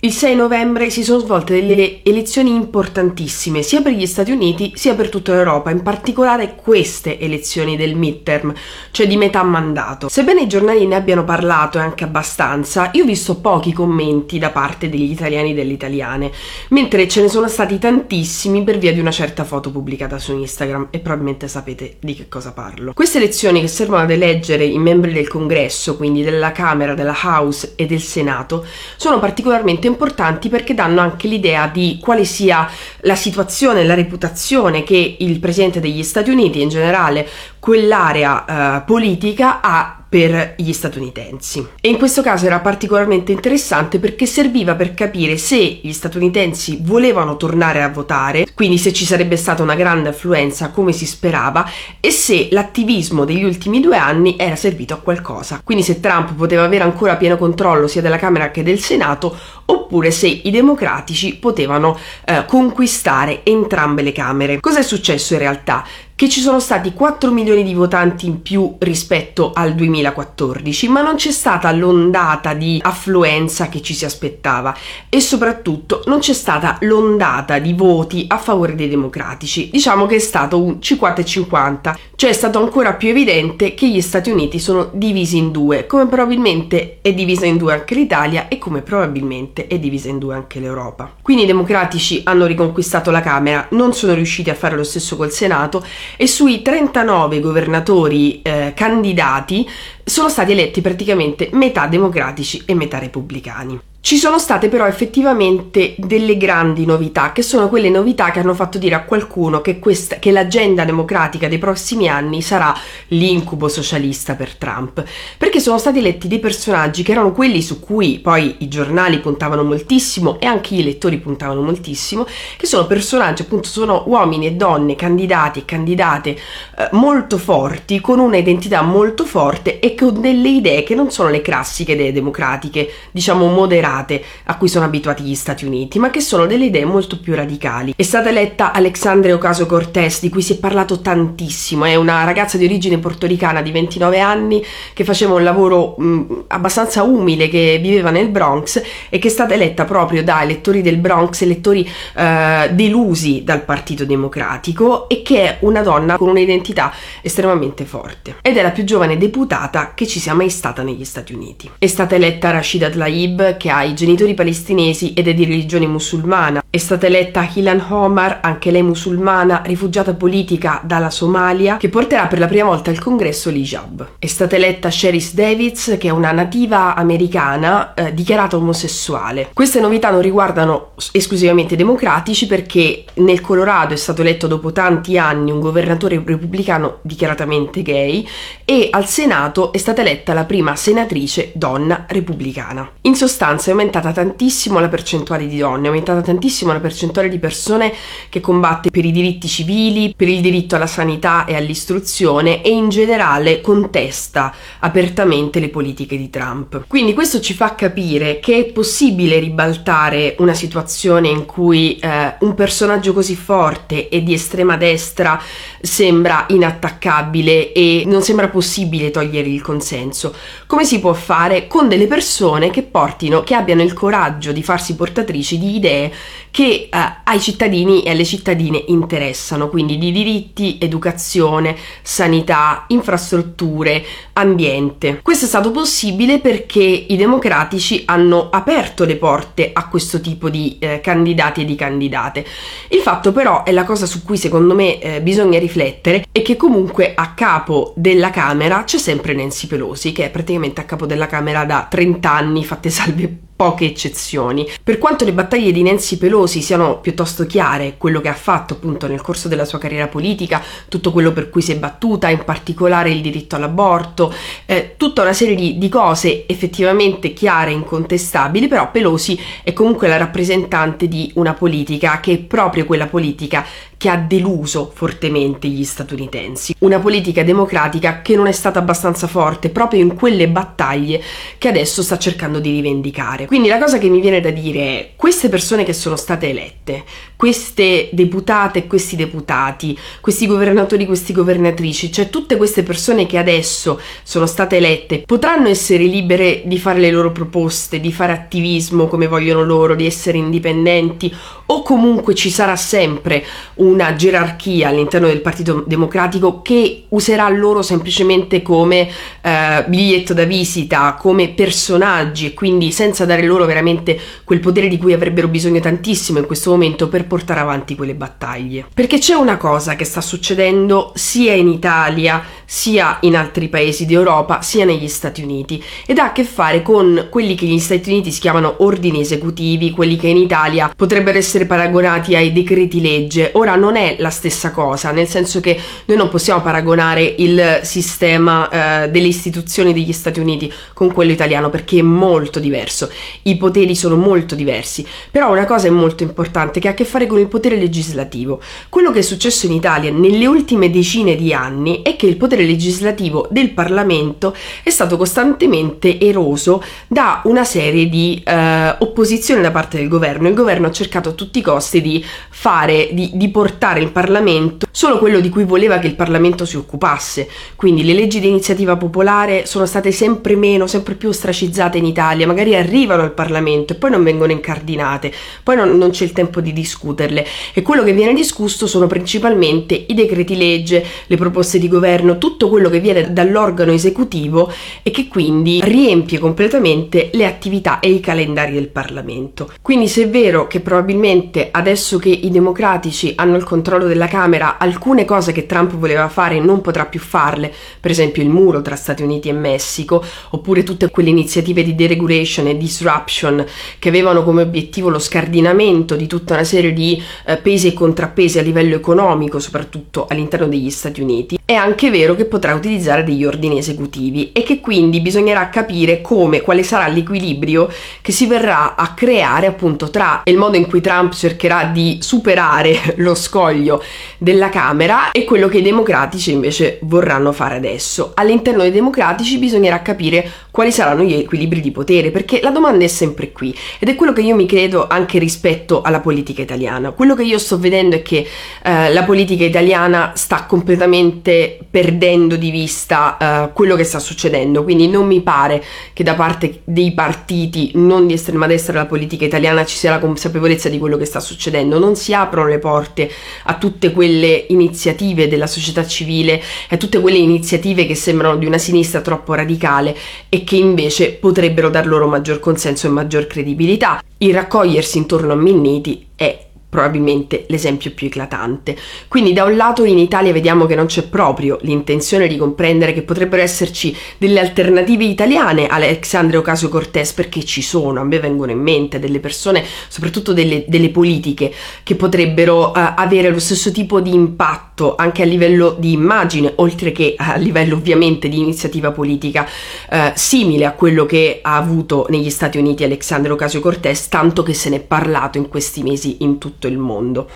Il 6 novembre si sono svolte delle elezioni importantissime sia per gli Stati Uniti sia per tutta l'Europa, in particolare queste elezioni del midterm, cioè di metà mandato. Sebbene i giornali ne abbiano parlato e anche abbastanza, io ho visto pochi commenti da parte degli italiani e delle italiane, mentre ce ne sono stati tantissimi per via di una certa foto pubblicata su Instagram e probabilmente sapete di che cosa parlo. Queste elezioni che servono ad eleggere i membri del Congresso, quindi della Camera, della House e del Senato, sono particolarmente importanti perché danno anche l'idea di quale sia la situazione, la reputazione che il presidente degli Stati Uniti in generale quell'area eh, politica ha per gli statunitensi. E in questo caso era particolarmente interessante perché serviva per capire se gli statunitensi volevano tornare a votare, quindi se ci sarebbe stata una grande affluenza come si sperava, e se l'attivismo degli ultimi due anni era servito a qualcosa. Quindi se Trump poteva avere ancora pieno controllo sia della Camera che del Senato, oppure se i democratici potevano eh, conquistare entrambe le Camere. Cosa è successo in realtà? Che ci sono stati 4 milioni di votanti in più rispetto al 2014, ma non c'è stata l'ondata di affluenza che ci si aspettava e soprattutto non c'è stata l'ondata di voti a favore dei democratici. Diciamo che è stato un 50-50, cioè è stato ancora più evidente che gli Stati Uniti sono divisi in due, come probabilmente è divisa in due anche l'Italia e come probabilmente è divisa in due anche l'Europa. Quindi i democratici hanno riconquistato la Camera, non sono riusciti a fare lo stesso col Senato e sui 39 governatori eh, candidati sono stati eletti praticamente metà democratici e metà repubblicani. Ci sono state però effettivamente delle grandi novità, che sono quelle novità che hanno fatto dire a qualcuno che, questa, che l'agenda democratica dei prossimi anni sarà l'incubo socialista per Trump, perché sono stati eletti dei personaggi che erano quelli su cui poi i giornali puntavano moltissimo e anche gli elettori puntavano moltissimo, che sono personaggi, appunto, sono uomini e donne, candidati e candidate eh, molto forti, con una identità molto forte e con delle idee che non sono le classiche idee democratiche, diciamo moderate moderate a cui sono abituati gli Stati Uniti, ma che sono delle idee molto più radicali. È stata eletta Alexandria Ocasio-Cortez, di cui si è parlato tantissimo, è una ragazza di origine portoricana di 29 anni che faceva un lavoro mh, abbastanza umile, che viveva nel Bronx e che è stata eletta proprio da elettori del Bronx, elettori eh, delusi dal Partito Democratico e che è una donna con un'identità estremamente forte ed è la più giovane deputata che ci sia mai stata negli Stati Uniti. È stata eletta Rashida Tlaib che ha i genitori palestinesi ed è di religione musulmana. È stata eletta Hilan Omar, anche lei musulmana, rifugiata politica dalla Somalia, che porterà per la prima volta al congresso l'hijab. È stata eletta Sheris Davids, che è una nativa americana eh, dichiarata omosessuale. Queste novità non riguardano esclusivamente i democratici perché nel Colorado è stato eletto dopo tanti anni un governatore repubblicano dichiaratamente gay e al Senato è stata eletta la prima senatrice donna repubblicana. In sostanza è aumentata tantissimo la percentuale di donne, è aumentata tantissimo la percentuale di persone che combatte per i diritti civili, per il diritto alla sanità e all'istruzione e in generale contesta apertamente le politiche di Trump. Quindi questo ci fa capire che è possibile ribaltare una situazione in cui eh, un personaggio così forte e di estrema destra sembra inattaccabile e non sembra possibile togliere il consenso. Come si può fare? Con delle persone che portino, che abbiano il coraggio di farsi portatrici di idee che eh, ai cittadini e alle cittadine interessano, quindi di diritti, educazione, sanità, infrastrutture, ambiente. Questo è stato possibile perché i democratici hanno aperto le porte a questo tipo di eh, candidati e di candidate. Il fatto però è la cosa su cui secondo me eh, bisogna riflettere è che comunque a capo della Camera c'è sempre Nancy Pelosi che è praticamente a capo della Camera da 30 anni, fatte salve poche eccezioni. Per quanto le battaglie di Nancy Pelosi siano piuttosto chiare, quello che ha fatto appunto nel corso della sua carriera politica, tutto quello per cui si è battuta, in particolare il diritto all'aborto, eh, tutta una serie di, di cose effettivamente chiare e incontestabili, però Pelosi è comunque la rappresentante di una politica che è proprio quella politica che ha deluso fortemente gli statunitensi. Una politica democratica che non è stata abbastanza forte proprio in quelle battaglie che adesso sta cercando di rivendicare. Quindi la cosa che mi viene da dire è queste persone che sono state elette, queste deputate e questi deputati, questi governatori, questi governatrici, cioè tutte queste persone che adesso sono state elette, potranno essere libere di fare le loro proposte, di fare attivismo come vogliono loro, di essere indipendenti o comunque ci sarà sempre una gerarchia all'interno del Partito Democratico che userà loro semplicemente come eh, biglietto da visita, come personaggi e quindi senza dare loro veramente quel potere di cui avrebbero bisogno tantissimo in questo momento per portare avanti quelle battaglie. Perché c'è una cosa che sta succedendo sia in Italia sia in altri paesi d'Europa sia negli Stati Uniti ed ha a che fare con quelli che negli Stati Uniti si chiamano ordini esecutivi, quelli che in Italia potrebbero essere paragonati ai decreti legge. Ora non è la stessa cosa, nel senso che noi non possiamo paragonare il sistema eh, delle istituzioni degli Stati Uniti con quello italiano perché è molto diverso. I poteri sono molto diversi. Però una cosa è molto importante che ha a che fare con il potere legislativo. Quello che è successo in Italia nelle ultime decine di anni è che il potere legislativo del Parlamento è stato costantemente eroso da una serie di eh, opposizioni da parte del governo. Il governo ha cercato tutti tutti i costi di fare, di, di portare il Parlamento solo quello di cui voleva che il Parlamento si occupasse. Quindi le leggi di iniziativa popolare sono state sempre meno, sempre più ostracizzate in Italia, magari arrivano al Parlamento e poi non vengono incardinate, poi non, non c'è il tempo di discuterle e quello che viene discusso sono principalmente i decreti legge, le proposte di governo, tutto quello che viene dall'organo esecutivo e che quindi riempie completamente le attività e i calendari del Parlamento. Quindi se è vero che probabilmente adesso che i democratici hanno il controllo della Camera, alcune cose che Trump voleva fare non potrà più farle, per esempio il muro tra Stati Uniti e Messico, oppure tutte quelle iniziative di deregulation e disruption che avevano come obiettivo lo scardinamento di tutta una serie di eh, pesi e contrappesi a livello economico, soprattutto all'interno degli Stati Uniti. È anche vero che potrà utilizzare degli ordini esecutivi e che quindi bisognerà capire come, quale sarà l'equilibrio che si verrà a creare appunto tra il modo in cui Trump cercherà di superare lo scoglio della Camera e quello che i democratici invece vorranno fare adesso. All'interno dei democratici bisognerà capire quali saranno gli equilibri di potere, perché la domanda è sempre qui ed è quello che io mi credo anche rispetto alla politica italiana. Quello che io sto vedendo è che eh, la politica italiana sta completamente perdendo di vista eh, quello che sta succedendo, quindi non mi pare che da parte dei partiti non di estrema destra della politica italiana ci sia la consapevolezza di quello che sta succedendo, non si aprono le porte a tutte quelle iniziative della società civile, a tutte quelle iniziative che sembrano di una sinistra troppo radicale e che invece potrebbero dar loro maggior consenso e maggior credibilità. Il raccogliersi intorno a Minniti è probabilmente l'esempio più eclatante. Quindi da un lato in Italia vediamo che non c'è proprio l'intenzione di comprendere che potrebbero esserci delle alternative italiane all'Alexandre Ocasio Cortez perché ci sono, a me vengono in mente delle persone, soprattutto delle, delle politiche che potrebbero uh, avere lo stesso tipo di impatto anche a livello di immagine, oltre che a livello ovviamente di iniziativa politica uh, simile a quello che ha avuto negli Stati Uniti Alexandre Ocasio Cortez, tanto che se ne è parlato in questi mesi in tutto tutto il mondo.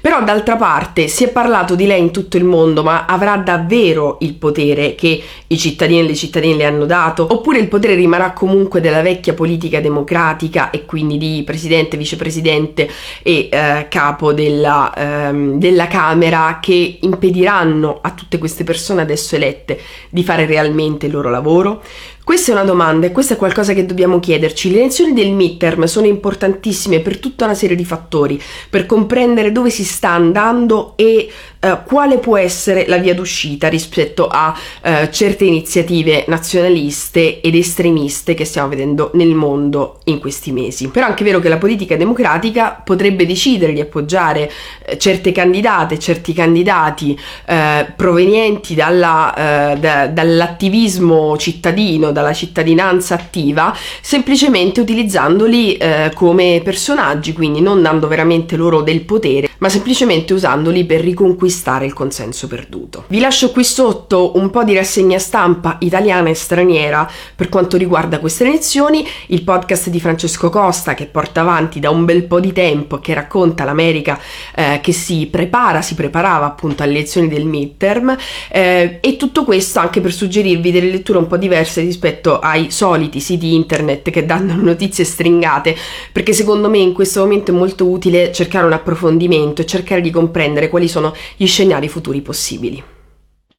Però d'altra parte si è parlato di lei in tutto il mondo, ma avrà davvero il potere che i cittadini e le cittadine le hanno dato? Oppure il potere rimarrà comunque della vecchia politica democratica e quindi di presidente, vicepresidente e eh, capo della, ehm, della Camera che impediranno a tutte queste persone adesso elette di fare realmente il loro lavoro? Questa è una domanda e questo è qualcosa che dobbiamo chiederci. Le elezioni del midterm sono importantissime per tutta una serie di fattori, per comprendere dove si sta andando e eh, quale può essere la via d'uscita rispetto a eh, certe iniziative nazionaliste ed estremiste che stiamo vedendo nel mondo in questi mesi. Però è anche vero che la politica democratica potrebbe decidere di appoggiare eh, certe candidate, certi candidati eh, provenienti dalla, eh, da, dall'attivismo cittadino, dalla cittadinanza attiva, semplicemente utilizzandoli come personaggi, quindi non dando veramente loro del potere, ma semplicemente usandoli per riconquistare il consenso perduto. Vi lascio qui sotto un po' di rassegna stampa italiana e straniera per quanto riguarda queste elezioni, il podcast di Francesco Costa che porta avanti da un bel po' di tempo, che racconta l'America eh, che si prepara, si preparava appunto alle elezioni del midterm eh, e tutto questo anche per suggerirvi delle letture un po' diverse rispetto ai soliti siti internet che danno notizie stringate, perché secondo me in questo momento è molto utile cercare un approfondimento e cercare di comprendere quali sono gli scenari futuri possibili.